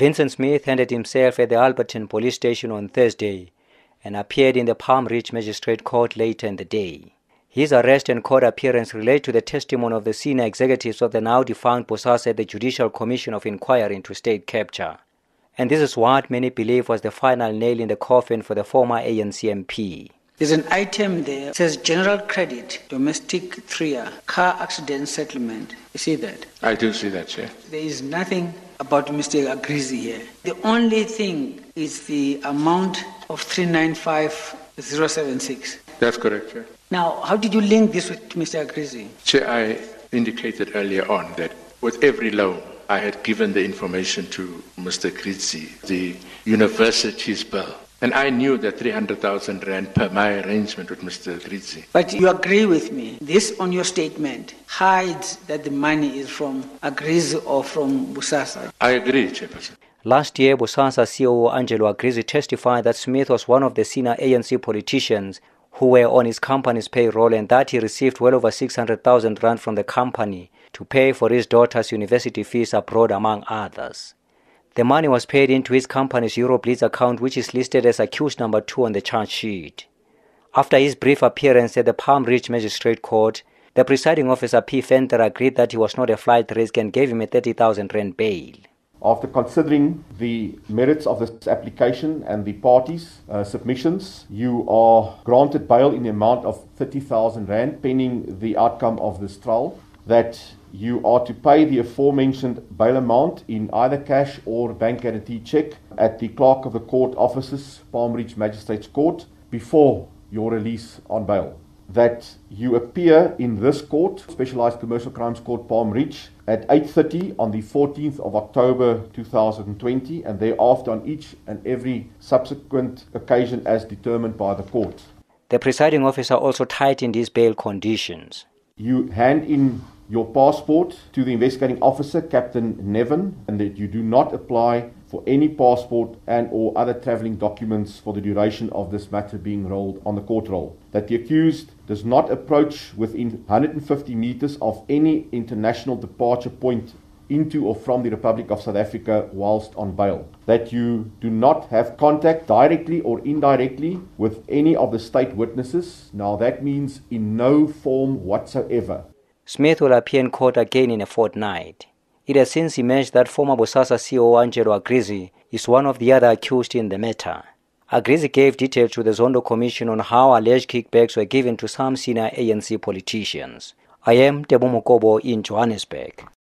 Vincent Smith handed himself at the Alberton police station on Thursday and appeared in the Palm Ridge Magistrate Court later in the day. His arrest and court appearance relate to the testimony of the senior executives of the now defunct Bosasa at the Judicial Commission of Inquiry into State Capture. And this is what many believe was the final nail in the coffin for the former ANC MP. There's an item there that says general credit, domestic TRIA, car accident settlement. You see that? I do see that, Chair. There is nothing about Mr. Agrizi here. The only thing is the amount of 395076. That's correct, Chair. Now, how did you link this with Mr. Agrizi? Chair, I indicated earlier on that with every loan, I had given the information to Mr. Agrizi, the university's bill. And I knew that 300,000 rand per my arrangement with Mr. Agrizi. But you agree with me, this on your statement hides that the money is from Agrizi or from Bosasa. I agree, Chairperson. Last year, Bosasa CEO Angelo Agrizi testified that Smith was one of the senior ANC politicians who were on his company's payroll and that he received well over 600,000 rand from the company to pay for his daughter's university fees abroad, among others. The money was paid into his company's Euroblitz account, which is listed as accused number two on the charge sheet. After his brief appearance at the Palm Ridge Magistrate Court, the presiding officer P. Fenter agreed that he was not a flight risk and gave him a 30,000 rand bail. After considering the merits of this application and the parties' uh, submissions, you are granted bail in the amount of 30,000 Rand pending the outcome of this trial. That you are to pay the aforementioned bail amount in either cash or bank guarantee check at the Clerk of the Court offices, Palm Ridge Magistrates Court, before your release on bail. That you appear in this court, Specialized Commercial Crimes Court, Palm Ridge, at 8.30 on the 14th of October 2020 and thereafter on each and every subsequent occasion as determined by the court. The presiding officer also tightened his bail conditions. You hand in your passport to the investigating officer, Captain Nevin, and that you do not apply for any passport and or other travelling documents for the duration of this matter being rolled on the court roll. That the accused does not approach within 150 metres of any international departure point into or from the Republic of South Africa whilst on bail. That you do not have contact directly or indirectly with any of the state witnesses. Now that means in no form whatsoever. Smith will appear in court again in a fortnight. It has since emerged that former Bosasa CEO Angelo Agrizi is one of the other accused in the matter. Agrizi gave details to the Zondo Commission on how alleged kickbacks were given to some senior ANC politicians. I am Tebo Mokobo in Johannesburg.